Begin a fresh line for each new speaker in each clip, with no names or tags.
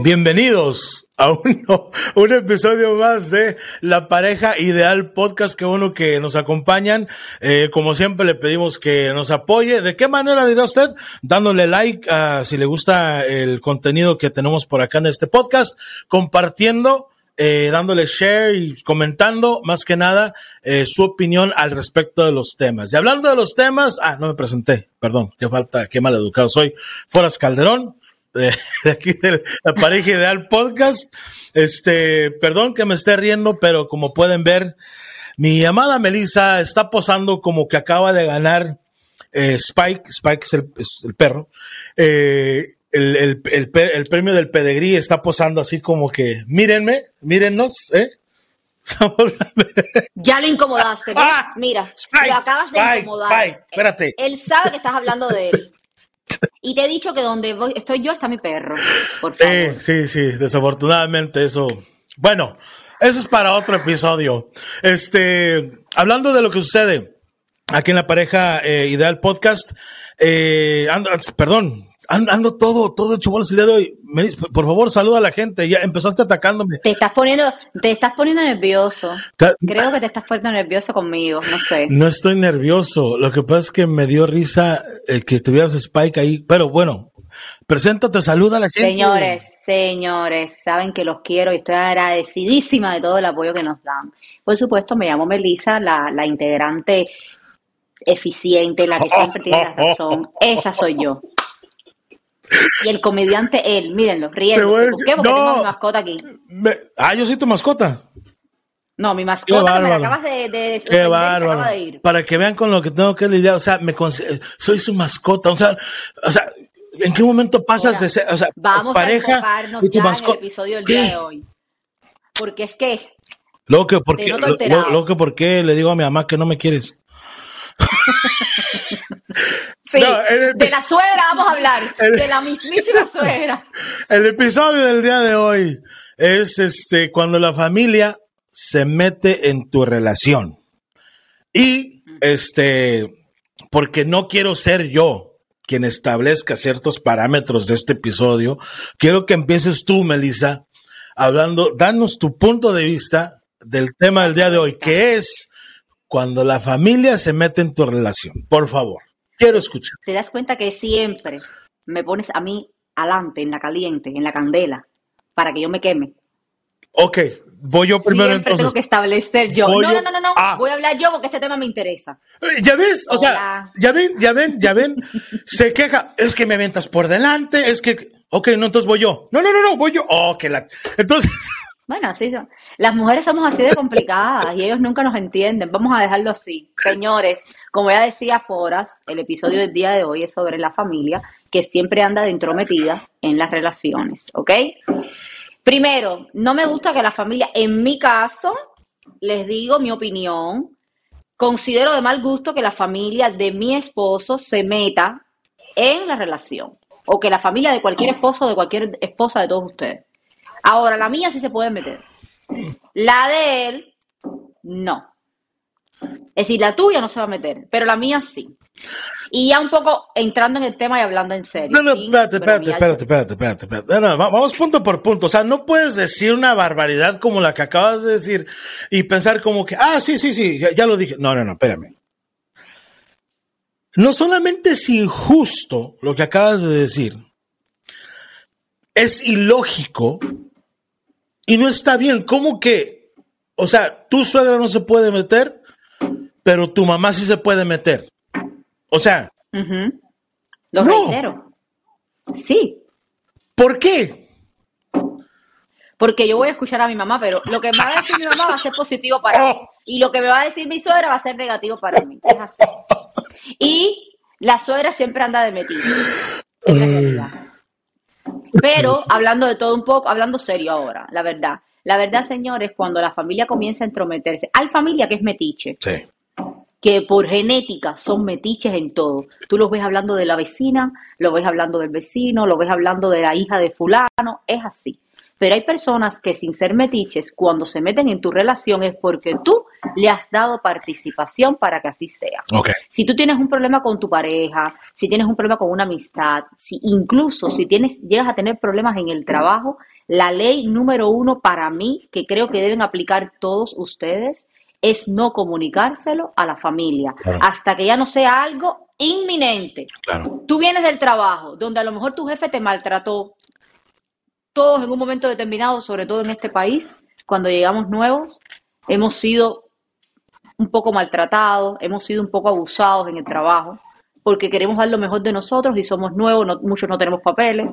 Bienvenidos a uno, un episodio más de La Pareja Ideal Podcast, que uno que nos acompañan. Eh, como siempre le pedimos que nos apoye. ¿De qué manera dirá usted? Dándole like a, si le gusta el contenido que tenemos por acá en este podcast, compartiendo, eh, dándole share y comentando más que nada eh, su opinión al respecto de los temas. Y hablando de los temas, ah, no me presenté, perdón, qué falta, qué mal educado soy. Foras Calderón, de aquí de la pareja ideal podcast. Este, perdón que me esté riendo, pero como pueden ver, mi amada Melissa está posando como que acaba de ganar eh, Spike, Spike es el, es el perro, eh, el, el, el, el, premio del pedigrí está posando así como que, mírenme, mírennos, ¿eh?
ya lo incomodaste, ah, Mira, Spike, lo acabas de incomodar.
Spike, espérate.
Él sabe que estás hablando de él. Y te he dicho que donde voy, estoy yo está mi perro. Por favor.
Sí, sí, sí. Desafortunadamente eso. Bueno, eso es para otro episodio. Este, hablando de lo que sucede aquí en la pareja eh, ideal podcast, eh, perdón, ando todo, todo hecho bolas el día de hoy. Me, por favor, saluda a la gente. Ya empezaste atacándome.
Te estás poniendo, te estás poniendo nervioso. Ta Creo que te estás poniendo nervioso conmigo, no sé.
No estoy nervioso. Lo que pasa es que me dio risa eh, que estuvieras Spike ahí. Pero bueno, preséntate, saluda a la gente.
Señores, señores, saben que los quiero y estoy agradecidísima de todo el apoyo que nos dan. Por supuesto, me llamo Melissa, la, la integrante eficiente, la que siempre tiene la razón. Esa soy yo. Y el comediante él, mírenlo, riendo. ¿Por qué? Porque no, tengo mi mascota aquí.
Me, ah, yo soy tu mascota.
No, mi mascota me la acabas de, de,
Qué bárbaro. De ir. Para que vean con lo que tengo que lidiar, o sea, me soy su mascota, o sea, o sea, ¿en qué momento pasas Mira, de ser, o sea,
vamos
pareja
a enfocarnos y tu ya mascota? en el episodio del día de hoy? Porque es que
Lo que, ¿por qué, lo, lo, lo que, ¿por qué le digo a mi mamá que no me quieres?
Sí, no, el, de la suegra vamos a hablar, el, de la mismísima suegra.
El episodio del día de hoy es este cuando la familia se mete en tu relación. Y este, porque no quiero ser yo quien establezca ciertos parámetros de este episodio, quiero que empieces tú, Melissa, hablando, danos tu punto de vista del tema del día de hoy, que es cuando la familia se mete en tu relación. Por favor. Quiero escuchar.
Te das cuenta que siempre me pones a mí adelante, en la caliente, en la candela, para que yo me queme.
Ok, voy yo primero
siempre
entonces.
tengo que establecer yo. No, no, no, no, no. Ah. voy a hablar yo porque este tema me interesa.
Ya ves, o Hola. sea, ya ven, ya ven, ya ven. Se queja, es que me aventas por delante, es que, ok, no, entonces voy yo. No, no, no, no, voy yo. Oh, que la. Entonces.
Bueno, así son. Las mujeres somos así de complicadas y ellos nunca nos entienden. Vamos a dejarlo así. Señores, como ya decía Foras, el episodio del día de hoy es sobre la familia que siempre anda de entrometida en las relaciones, ¿ok? Primero, no me gusta que la familia, en mi caso, les digo mi opinión, considero de mal gusto que la familia de mi esposo se meta en la relación o que la familia de cualquier esposo o de cualquier esposa de todos ustedes. Ahora, la mía sí se puede meter. La de él, no. Es decir, la tuya no se va a meter, pero la mía sí. Y ya un poco entrando en el tema y hablando en serio.
No, no,
¿sí?
espérate, espérate, espérate, espérate, espérate, espérate. No, no, va- vamos punto por punto. O sea, no puedes decir una barbaridad como la que acabas de decir y pensar como que, ah, sí, sí, sí, ya, ya lo dije. No, no, no, espérame. No solamente es injusto lo que acabas de decir, es ilógico y no está bien. ¿Cómo que? O sea, tu suegra no se puede meter, pero tu mamá sí se puede meter. O sea,
Ujú. Lo
No.
reitero. Sí,
¿por qué?
porque yo voy a escuchar a mi mamá, pero lo que me va a decir mi mamá va a ser positivo para mí. Y lo que me va a decir mi suegra va a ser negativo para mí. Es así. Y la suegra siempre anda de metida. Es la realidad. Pero hablando de todo un poco, hablando serio ahora, la verdad. La verdad, señores, cuando la familia comienza a entrometerse, hay familia que es metiche,
Sí.
que por genética son metiches en todo. Tú los ves hablando de la vecina, lo ves hablando del vecino, lo ves hablando de la hija de fulano, es así. Pero hay personas que sin ser metiches, cuando se meten en tu relación es porque tú le has dado participación para que así sea. Si tú tienes un problema con tu pareja, si tienes un problema con una amistad, si incluso si tienes, llegas a tener problemas en el trabajo, la ley número uno para mí, que creo que deben aplicar todos ustedes, es no comunicárselo a la familia hasta que ya no sea algo inminente. Tú vienes del trabajo, donde a lo mejor tu jefe te maltrató, todos en un momento determinado, sobre todo en este país, cuando llegamos nuevos, hemos sido un poco maltratados, hemos sido un poco abusados en el trabajo, porque queremos dar lo mejor de nosotros y somos nuevos, muchos no tenemos papeles.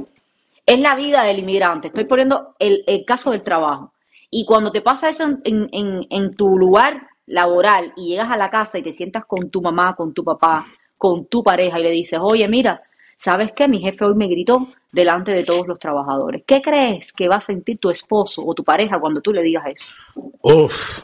Es la vida del inmigrante. Estoy poniendo el, caso del trabajo. Y cuando te pasa eso en, tu lugar laboral y llegas a la casa y te sientas con tu mamá, con tu papá, con tu pareja y le dices, oye, mira, ¿sabes qué? Mi jefe hoy me gritó delante de todos los trabajadores. ¿Qué crees que va a sentir tu esposo o tu pareja cuando tú le digas eso?
Uf.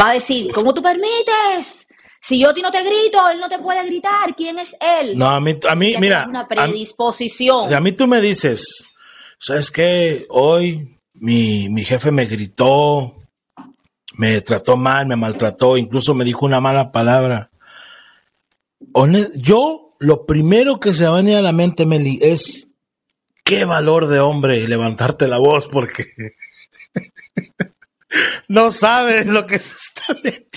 Va a decir, ¿cómo tú permites? Si yo a ti no te grito, él no te puede gritar. ¿Quién es él?
No, a mí, a mí mira.
Una predisposición.
A, mí tú me dices, ¿sabes qué? Hoy mi, mi jefe me gritó, me trató mal, me maltrató, incluso me dijo una mala palabra. yo, lo primero que se va a venir a la mente, Meli, es qué valor de hombre levantarte la voz porque no sabes lo que se está metiendo.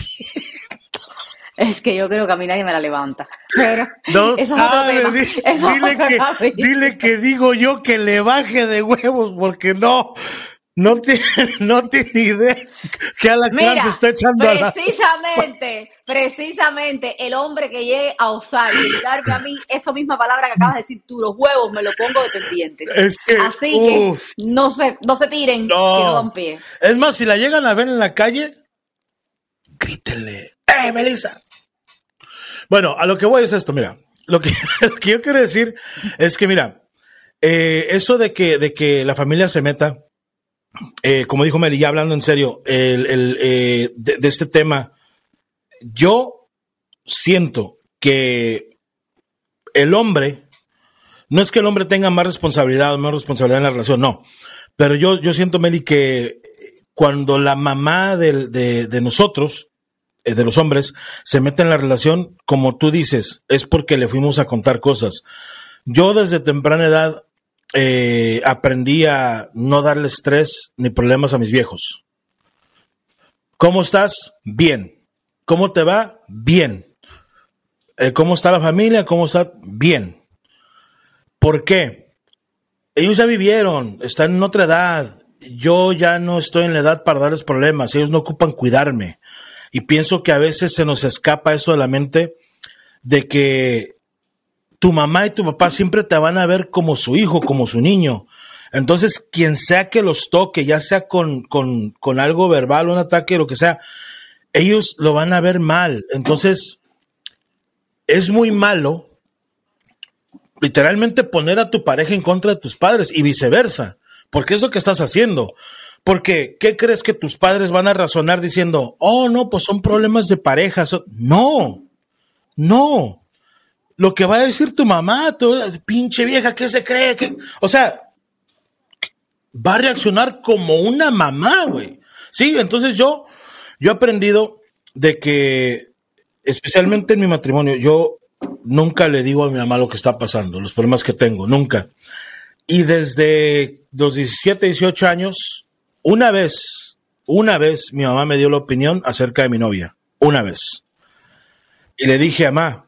Es que yo creo que a mí nadie me la levanta. Pero
no dile, que, dile que digo yo que le baje de huevos porque no, no tiene, no tiene idea que a la Mira, se está echando
precisamente, precisamente el hombre que llegue a osar y darme a mí esa misma palabra que acabas de decir tú, los huevos me lo pongo dependientes.
Es que,
Así que no se, no se tiren, no. que no dan pie.
Es más, si la llegan a ver en la calle, grítenle, ¡eh, Melissa! Bueno, a lo que voy es esto, mira, lo que, yo quiero decir es que, mira, eh, eso de que, de que la familia se meta, eh, como dijo Meli, ya hablando en serio, eh, de, este tema, yo siento que el hombre, no es que el hombre tenga más responsabilidad o menos responsabilidad en la relación, no, pero yo, yo siento, Meli, que cuando la mamá de, de nosotros, eh, de los hombres, se mete en la relación, como tú dices, es porque le fuimos a contar cosas. Yo desde temprana edad eh, aprendí a no darle estrés ni problemas a mis viejos. ¿Cómo estás? Bien. ¿Cómo te va? Bien. Eh, ¿Cómo está la familia? ¿Cómo está? Bien. ¿Por qué? Ellos ya vivieron, están en otra edad. Yo ya no estoy en la edad para darles problemas. Ellos no ocupan cuidarme. Y pienso que a veces se nos escapa eso de la mente de que tu mamá y tu papá siempre te van a ver como su hijo, como su niño. Entonces, quien sea que los toque, ya sea con, con, algo verbal, un ataque, lo que sea, ellos lo van a ver mal. Entonces, es muy malo literalmente poner a tu pareja en contra de tus padres y viceversa, porque es lo que estás haciendo. Porque, ¿qué crees que tus padres van a razonar diciendo, oh, no, pues son problemas de pareja? No, no lo que va a decir tu mamá, tu pinche vieja, ¿qué se cree? que O sea, va a reaccionar como una mamá, güey. Sí, entonces yo, yo he aprendido de que, especialmente en mi matrimonio, yo nunca le digo a mi mamá lo que está pasando, los problemas que tengo, nunca. Y desde los 17, 18 años, una vez, una vez mi mamá me dio la opinión acerca de mi novia, una vez. Y le dije, mamá,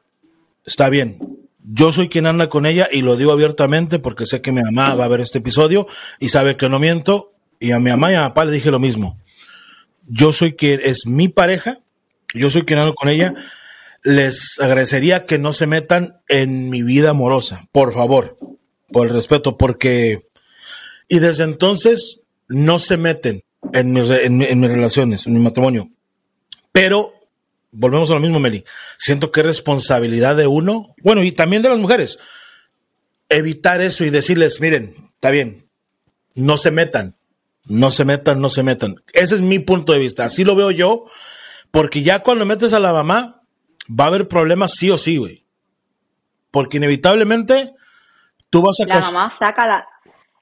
está bien. Yo soy quien anda con ella y lo digo abiertamente porque sé que mi mamá va a ver este episodio y sabe que no miento. Y a mi mamá y a mi papá le dije lo mismo. Yo soy quien es mi pareja, yo soy quien ando con ella. Les agradecería que no se metan en mi vida amorosa, por favor, por el respeto, porque. Y desde entonces no se meten en, en mis relaciones, en mi matrimonio. Pero volvemos a lo mismo, Meli. Siento que es responsabilidad de uno, bueno, y también de las mujeres, evitar eso y decirles, miren, está bien, no se metan, no se metan, no se metan. Ese es mi punto de vista. Así lo veo yo, porque ya cuando metes a la mamá, va a haber problemas sí o sí, güey. Porque inevitablemente tú vas a...
La mamá saca la,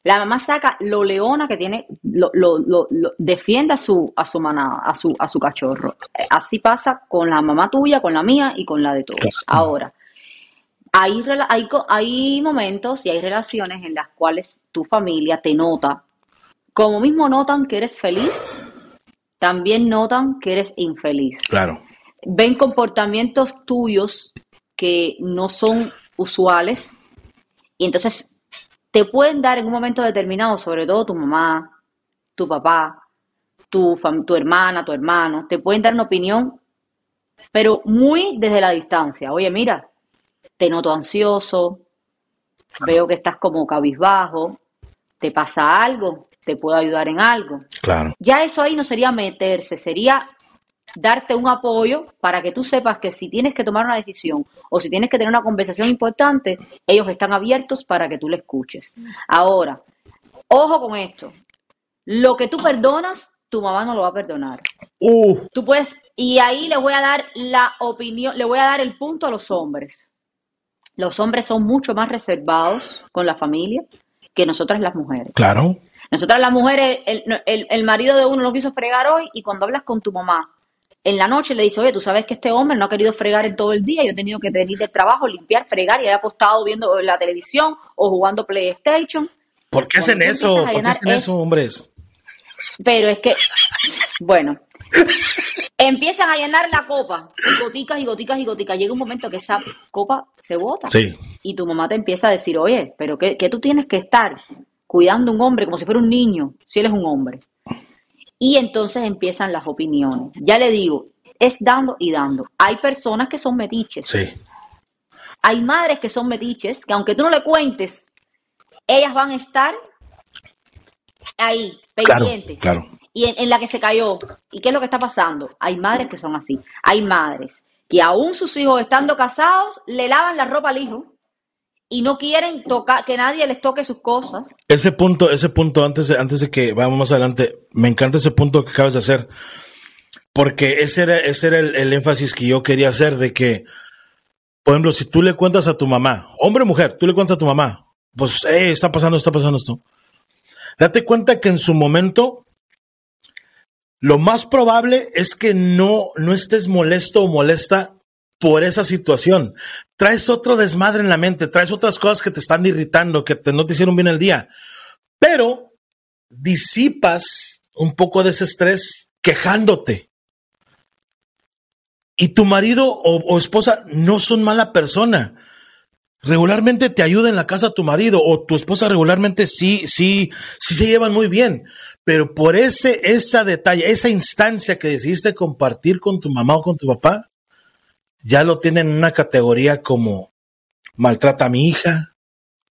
La mamá saca lo leona que tiene, lo, lo, lo, defiende a su, a su manada, a su, a su cachorro. Eh, así pasa con la mamá tuya, con la mía y con la de todos. Ahora, hay, hay, hay momentos y hay relaciones en las cuales tu familia te nota, como mismo notan que eres feliz, también notan que eres infeliz.
Claro.
Ven comportamientos tuyos que no son usuales y entonces te pueden dar en un momento determinado, sobre todo tu mamá, tu papá, tu, tu hermana, tu hermano, te pueden dar una opinión, pero muy desde la distancia. Oye, mira, te noto ansioso, veo que estás como cabizbajo, te pasa algo, te puedo ayudar en algo.
Claro.
Ya eso ahí no sería meterse, sería darte un apoyo para que tú sepas que si tienes que tomar una decisión o si tienes que tener una conversación importante, ellos están abiertos para que tú le escuches. Ahora, ojo con esto. Lo que tú perdonas, tu mamá no lo va a perdonar.
Uh.
Tú puedes, y ahí le voy a dar la opinión, le voy a dar el punto a los hombres. Los hombres son mucho más reservados con la familia que nosotras las mujeres.
Claro.
Nosotras las mujeres, el, el, el marido de uno lo quiso fregar hoy y cuando hablas con tu mamá en la noche le dice, oye, tú sabes que este hombre no ha querido fregar en todo el día, yo he tenido que venir del trabajo, limpiar, fregar y ha acostado viendo la televisión o jugando PlayStation.
¿Por qué hacen eso? ¿Por qué hacen eso, hombres?
Pero es que, bueno, empiezan a llenar la copa, goticas y goticas y goticas. Llega un momento que esa copa se bota.
Sí.
Y tu mamá te empieza a decir, oye, pero ¿qué, qué tú tienes que estar cuidando a un hombre como si fuera un niño, si él es un hombre? Y entonces empiezan las opiniones. Ya le digo, es dando y dando. Hay personas que son metiches.
Sí.
Hay madres que son metiches, que aunque tú no le cuentes, ellas van a estar ahí, pendientes.
Claro,
Y en, la que se cayó. ¿Y qué es lo que está pasando? Hay madres que son así. Hay madres que aún sus hijos estando casados, le lavan la ropa al hijo y no quieren tocar, que nadie les toque sus cosas.
Ese punto, ese punto, antes de, antes de que vamos más adelante, me encanta ese punto que acabas de hacer, porque ese era, ese era el, énfasis que yo quería hacer de que, por ejemplo, si tú le cuentas a tu mamá, hombre o mujer, tú le cuentas a tu mamá, pues, hey, está pasando, está pasando esto. Date cuenta que en su momento, lo más probable es que no, no estés molesto o molesta por esa situación. Traes otro desmadre en la mente, traes otras cosas que te están irritando, que te, no te hicieron bien el día, pero disipas un poco de ese estrés quejándote. Y tu marido o, esposa no son mala persona. Regularmente te ayuda en la casa tu marido o tu esposa regularmente sí, sí, sí se llevan muy bien. Pero por ese, esa detalle, esa instancia que decidiste compartir con tu mamá o con tu papá, ya lo tienen en una categoría como maltrata a mi hija,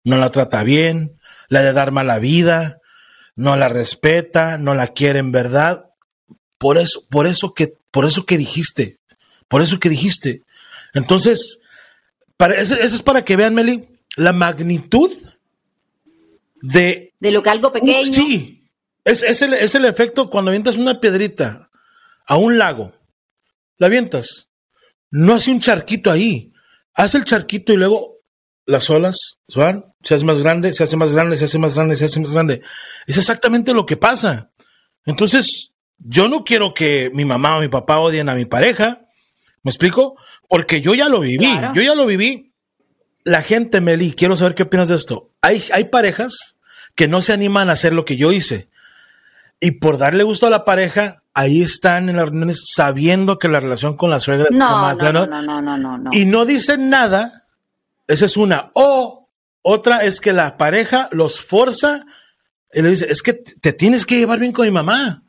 no la trata bien, la de dar mala vida, no la respeta, no la quiere en verdad. Por eso, por eso que, por eso que dijiste, por eso que dijiste. Entonces, para, eso, es para que vean, Meli, la magnitud de...
De lo que algo pequeño.
sí, es, es, el, es el efecto cuando avientas una piedrita a un lago. La avientas no hace un charquito ahí. Hace el charquito y luego las olas se van, se hace más grande, se hace más grande, se hace más grande, se hace más grande. Es exactamente lo que pasa. Entonces, yo no quiero que mi mamá o mi papá odien a mi pareja. ¿Me explico? Porque yo ya lo viví. Yo ya lo viví. La gente, Meli, quiero saber qué opinas de esto. Hay, hay parejas que no se animan a hacer lo que yo hice. Y por darle gusto a la pareja, ahí están en las reuniones sabiendo que la relación con la suegra
no, no, no, no, no, no, no,
Y no dicen nada. Esa es una. O otra es que la pareja los forza y le dice, es que te tienes que llevar bien con mi mamá.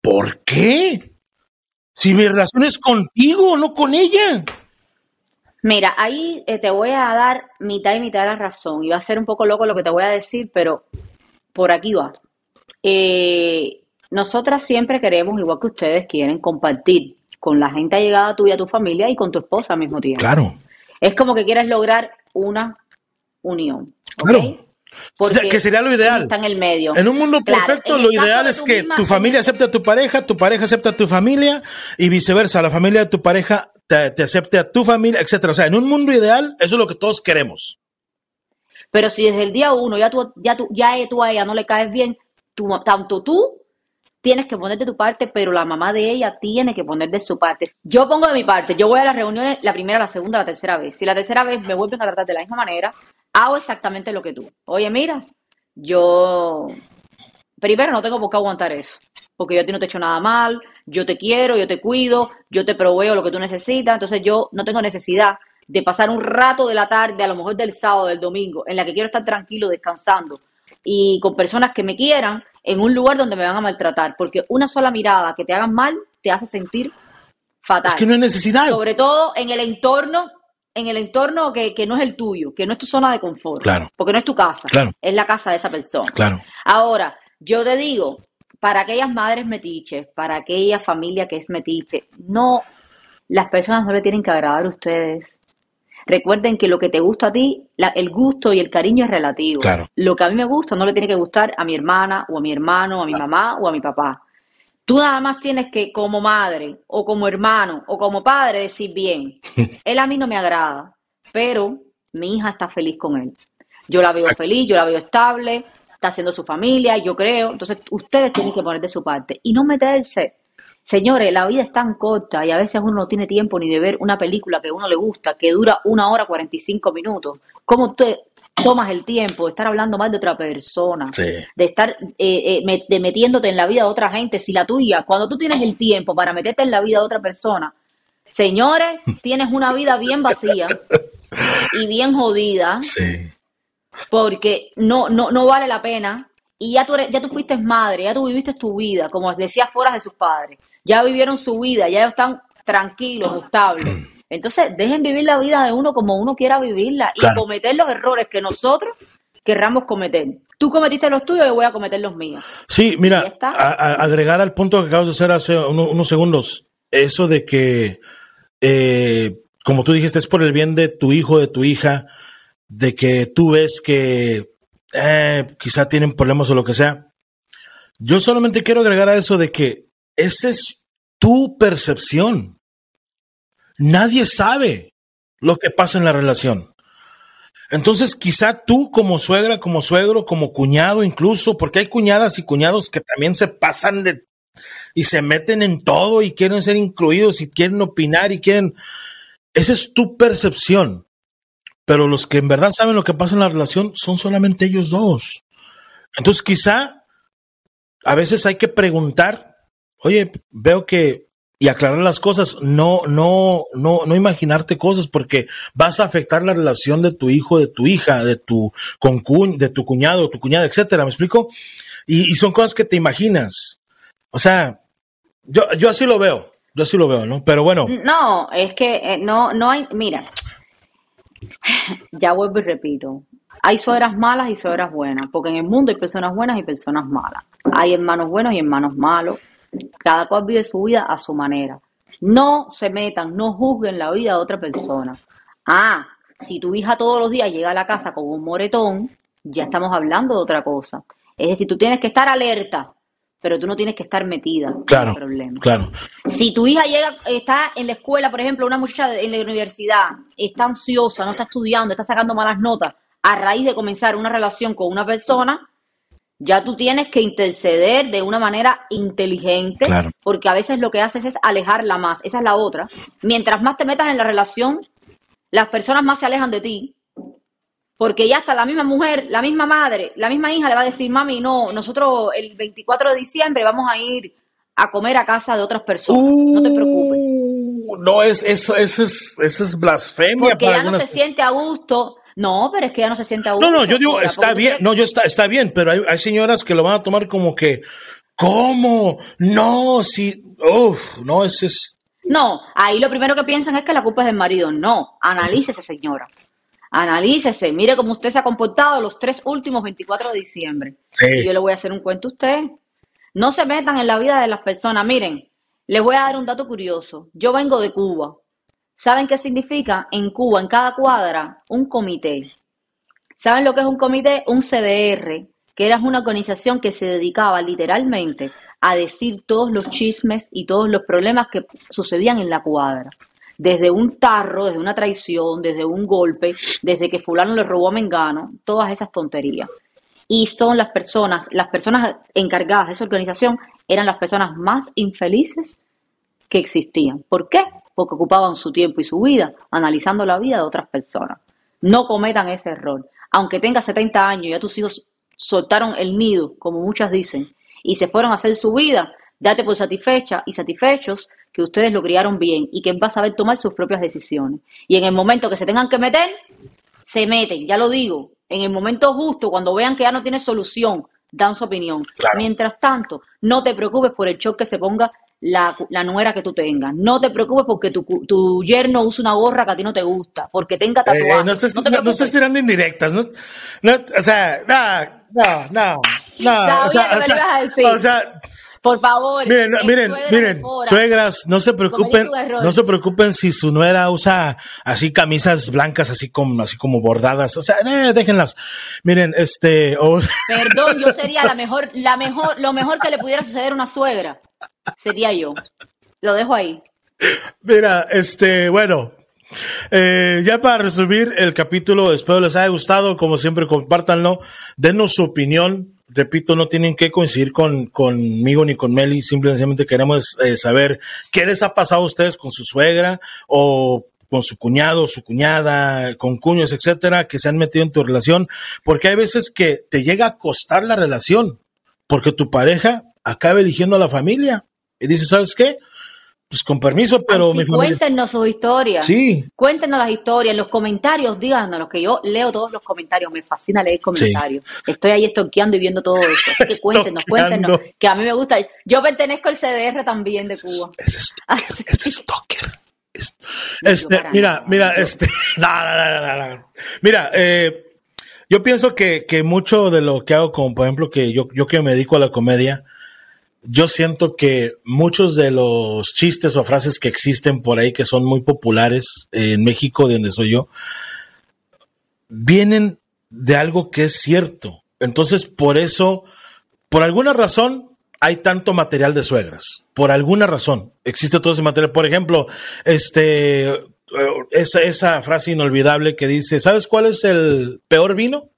¿Por qué? Si mi relación es contigo, no con ella.
Mira, ahí eh, te voy a dar mitad y mitad de la razón. Y va a ser un poco loco lo que te voy a decir, pero por aquí va. Eh, nosotras siempre queremos, igual que ustedes quieren, compartir con la gente allegada tuya, tu familia y con tu esposa al mismo tiempo.
Claro.
Es como que quieres lograr una unión.
Claro. que sería lo ideal.
Está en el medio.
En un mundo perfecto, lo ideal es que tu familia acepte a tu pareja, tu pareja acepte a tu familia y viceversa. La familia de tu pareja te, te acepte a tu familia, etcétera. O sea, en un mundo ideal, eso es lo que todos queremos.
Pero si desde el día uno ya tú, ya tú, ya tú a ella no le caes bien, tú, tanto tú tienes que poner de tu parte, pero la mamá de ella tiene que poner de su parte. Yo pongo de mi parte, yo voy a las reuniones la primera, la segunda, la tercera vez. Si la tercera vez me vuelven a tratar de la misma manera, hago exactamente lo que tú. Oye, mira, yo primero no tengo por qué aguantar eso, porque yo a ti no te he hecho nada mal, yo te quiero, yo te cuido, yo te proveo lo que tú necesitas, entonces yo no tengo necesidad de pasar un rato de la tarde, a lo mejor del sábado, del domingo, en la que quiero estar tranquilo, descansando y con personas que me quieran en un lugar donde me van a maltratar, porque una sola mirada que te hagan mal te hace sentir fatal.
Es que no hay necesidad.
Sobre todo en el entorno, en el entorno que, que no es el tuyo, que no es tu zona de confort.
Claro.
Porque no es tu casa,
Claro.
es la casa de esa persona.
Claro.
Ahora, yo te digo, para aquellas madres metiches, para aquella familia que es metiche, no, las personas no le tienen que agradar a ustedes. Recuerden que lo que te gusta a ti, la- el gusto y el cariño es relativo.
Claro.
Lo que a mí me gusta no le tiene que gustar a mi hermana o a mi hermano, a mi mamá o a mi papá. Tú nada más tienes que, como madre, o como hermano, o como padre, decir bien, él a mí no me agrada, pero mi hija está feliz con él. Yo la veo
Exacto.
feliz, yo la veo estable, está haciendo su familia, yo creo. Entonces, ustedes tienen que poner de su parte y no meterse. Señores, la vida es tan corta y a veces uno no tiene tiempo ni de ver una película que a uno le gusta, que dura una hora 45 minutos. ¿Cómo tú tomas el tiempo de estar hablando mal de otra persona?
Sí.
de estar eh, eh, de metiéndote en la vida de otra gente, si la tuya, cuando tú tienes el tiempo para meterte en la vida de otra persona, señores, tienes una vida bien vacía y bien jodida,
Sí.
porque no, no, no vale la pena. Y ya tú, eres- ya tú fuiste madre, ya tú viviste tu vida, como decía fuera de sus padres. Ya vivieron su vida, ya ellos están tranquilos, estables. Entonces, dejen vivir la vida de uno como uno quiera vivirla y cometer los errores que nosotros querramos cometer. Tú cometiste los tuyos, yo voy a cometer los míos.
Sí, mira,
está.
a- a- agregar al punto que acabas de hacer hace uno- unos segundos, eso de que, eh, como tú dijiste, es por el bien de tu hijo, de tu hija, de que tú ves que eh, quizá tienen problemas o lo que sea. Yo solamente quiero agregar a eso de que esa es tu percepción. Nadie sabe lo que pasa en la relación. Entonces, quizá tú como suegra, como suegro, como cuñado incluso, porque hay cuñadas y cuñados que también se pasan de y se meten en todo y quieren ser incluidos y quieren opinar y quieren... Esa es tu percepción. Pero los que en verdad saben lo que pasa en la relación son solamente ellos dos. Entonces, quizá a veces hay que preguntar, oye, veo que y aclarar las cosas, no, no, no, no imaginarte cosas porque vas a afectar la relación de tu hijo, de tu hija, de tu concuñ, de tu cuñado, tu cuñada, etcétera. ¿Me explico? Y, y son cosas que te imaginas. O sea, yo, yo así lo veo, yo así lo veo, ¿no? Pero bueno,
No, es que eh, no, no hay, mira, ya vuelvo y repito, hay suegras malas y suegras buenas, porque en el mundo hay personas buenas y personas malas. Hay hermanos buenos y hermanos malos. Cada cual vive su vida a su manera. No se metan, no juzguen la vida de otra persona. Ah, si tu hija todos los días llega a la casa con un moretón, ya estamos hablando de otra cosa. Es decir, tú tienes que estar alerta, pero tú no tienes que estar metida en
claro,
el problema.
claro.
Si tu hija llega, está en la escuela, por ejemplo, una muchacha en la universidad, está ansiosa, no está estudiando, está sacando malas notas, a raíz de comenzar una relación con una persona, ya tú tienes que interceder de una manera inteligente,
Claro.
porque a veces lo que haces es alejarla más. Esa es la otra. Mientras más te metas en la relación, las personas más se alejan de ti. Porque ya hasta la misma mujer, la misma madre, la misma hija le va a decir, mami, no, nosotros el 24 de diciembre vamos a ir a comer a casa de otras personas. no te preocupes.
Uh, No, es, eso, eso es, eso es blasfemia
Porque
para
ya no
algunas
se siente a gusto. No, pero es que ya no se siente a gusto.
No, no, yo digo, está bien, no, yo está, está bien, pero hay, hay señoras que lo van a tomar como que, ¿cómo? No, sí, uff, no, ese es,
No, ahí lo primero que piensan es que la culpa es del marido. No, analícese, señora. Analícese, mire cómo usted se ha comportado los tres últimos 24 de diciembre.
Sí.
Y yo le voy a hacer un cuento a usted. No se metan en la vida de las personas. Miren, les voy a dar un dato curioso. Yo vengo de Cuba. ¿Saben qué significa en Cuba, en cada cuadra, un comité? ¿Saben lo que es un comité? Un CDR, que era una organización que se dedicaba literalmente a decir todos los chismes y todos los problemas que sucedían en la cuadra. desde un tarro, desde una traición, desde un golpe, desde que fulano le robó a Mengano, todas esas tonterías. Y son las personas, las personas encargadas de esa organización eran las personas más infelices que existían. ¿Por qué? Porque ocupaban su tiempo y su vida analizando la vida de otras personas. No cometan ese error. Aunque tengas 70 años y ya tus hijos soltaron el nido, como muchas dicen, y se fueron a hacer su vida, date por satisfecha y satisfechos que ustedes lo criaron bien y que va a saber tomar sus propias decisiones. Y en el momento que se tengan que meter, se meten, ya lo digo, en el momento justo, cuando vean que ya no tiene solución, dan su opinión. Mientras tanto, no te preocupes por el shock que se ponga la, la, nuera que tú tengas. No te preocupes porque tu, tu, yerno usa una gorra que a ti no te gusta, porque tenga tatuajes. Eh,
no, estés, no, estés tirando indirectas. No, o sea, no, no, no. o sea, o sea,
por favor.
Miren, miren, miren, suegras, no se preocupen, no se preocupen si su nuera usa así camisas blancas, así como, así como bordadas. O sea, eh, déjenlas. Miren, este.
Perdón, yo sería la mejor, la mejor, lo mejor que le pudiera suceder a una suegra. Sería yo. Lo dejo ahí.
Mira, este, bueno, eh, ya para resumir el capítulo, espero les haya gustado. Como siempre, compártanlo, denos su opinión repito, no tienen que coincidir con, conmigo ni con Meli, simplemente queremos eh, saber qué les ha pasado a ustedes con su suegra o con su cuñado, su cuñada, con cuños, etcétera, que se han metido en tu relación, porque hay veces que te llega a costar la relación, porque tu pareja acaba eligiendo a la familia y dice, ¿sabes qué? Pues con permiso, pero
mi Cuéntenos sus historias.
Sí.
Cuéntenos las historias, los comentarios, díganos, los que yo leo todos los comentarios, me fascina leer comentarios. Estoy ahí estoqueando y viendo todo eso. Así que cuéntenos, cuéntenos, que a mí me gusta. Yo pertenezco al CDR también de Cuba.
Es, es, stalker. este, mira, mira, este, no, no, no, Mira, eh, yo pienso que, que mucho de lo que hago, como por ejemplo que yo, yo que me dedico a la comedia, yo siento que muchos de los chistes o frases que existen por ahí que son muy populares en México, de donde soy yo, vienen de algo que es cierto. Entonces, por eso, por alguna razón, hay tanto material de suegras. Por alguna razón, existe todo ese material. Por ejemplo, este, eh, esa, esa frase inolvidable que dice, ¿sabes cuál es el peor vino?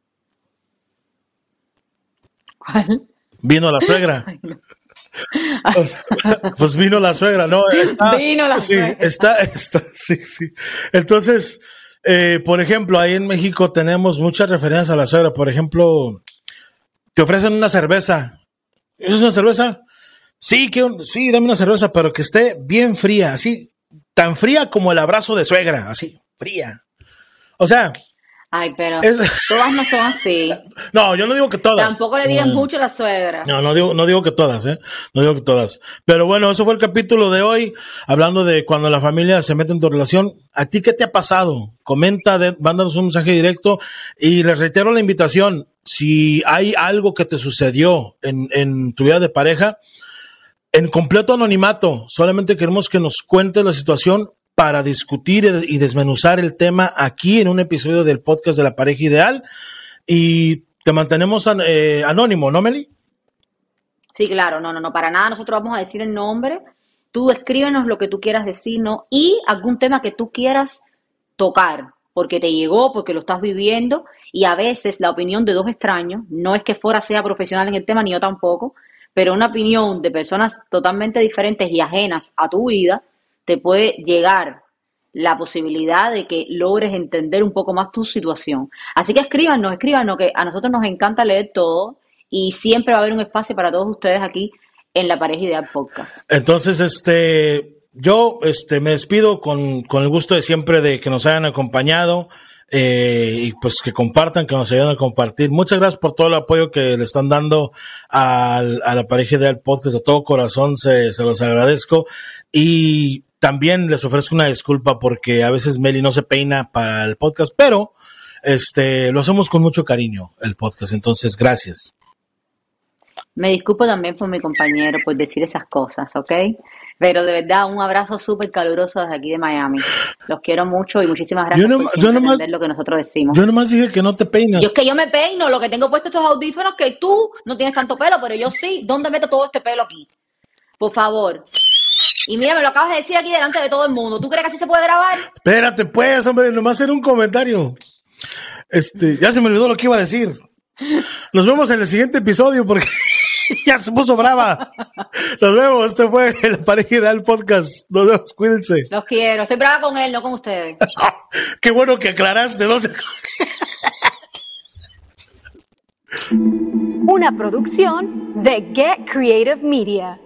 ¿Cuál?
Vino la suegra. pues vino la suegra, ¿no?
vino la
sí,
suegra.
Está, está, sí, sí. Entonces, eh, por ejemplo, ahí en México tenemos muchas referencias a la suegra. Por ejemplo, te ofrecen una cerveza. ¿Es una cerveza? Sí, que, sí, dame una cerveza, pero que esté bien fría, así, tan fría como el abrazo de suegra, así, fría. O sea,
Ay, pero todas no son así.
No, yo no digo que todas.
Tampoco le digan mucho a la suegra.
No, no digo, no digo que todas, ¿eh? No digo que todas. Pero bueno, eso fue el capítulo de hoy, hablando de cuando la familia se mete en tu relación. ¿A ti qué te ha pasado? Comenta, de, mándanos un mensaje directo y les reitero la invitación. Si hay algo que te sucedió en, en tu vida de pareja, en completo anonimato, solamente queremos que nos cuentes la situación para discutir y desmenuzar el tema aquí en un episodio del podcast de la pareja ideal. Y te mantenemos eh, anónimo, ¿no, Meli?
Sí, claro, no, no, no, para nada. Nosotros vamos a decir el nombre. Tú escríbenos lo que tú quieras decir, ¿no? Y algún tema que tú quieras tocar, porque te llegó, porque lo estás viviendo. Y a veces la opinión de dos extraños, no es que fuera sea profesional en el tema, ni yo tampoco, pero una opinión de personas totalmente diferentes y ajenas a tu vida, te puede llegar la posibilidad de que logres entender un poco más tu situación. Así que escríbanos, escríbanos, que a nosotros nos encanta leer todo y siempre va a haber un espacio para todos ustedes aquí en la Pareja Ideal Podcast.
Entonces, este, yo este, me despido con, con el gusto de siempre de que nos hayan acompañado. Eh, y pues que compartan, que nos ayuden a compartir. Muchas gracias por todo el apoyo que le están dando a, a la pareja ideal podcast. De todo corazón se, se los agradezco. Y también les ofrezco una disculpa porque a veces Meli no se peina para el podcast, pero este lo hacemos con mucho cariño el podcast, entonces gracias.
Me disculpo también por mi compañero por decir esas cosas, ¿ok? Pero de verdad, un abrazo súper caluroso desde aquí de Miami. Los quiero mucho y muchísimas gracias por entender lo que nosotros decimos.
Yo nomás dije que no te peinas.
Yo es que yo me peino, lo que tengo puesto estos audífonos que tú no tienes tanto pelo, pero yo sí. ¿Dónde meto todo este pelo aquí? Por favor. Y mira, me lo acabas de decir aquí delante de todo el mundo. ¿Tú crees que así se puede grabar?
Espérate, pues, hombre, nomás hacer un comentario. Este, ya se me olvidó lo que iba a decir. Nos vemos en el siguiente episodio porque ya se puso brava. Nos vemos. Este fue el pareja ideal podcast. Nos vemos. Cuídense.
Los quiero. Estoy brava con él, no con ustedes.
Qué bueno que aclaraste. No sé.
Una producción de Get Creative Media.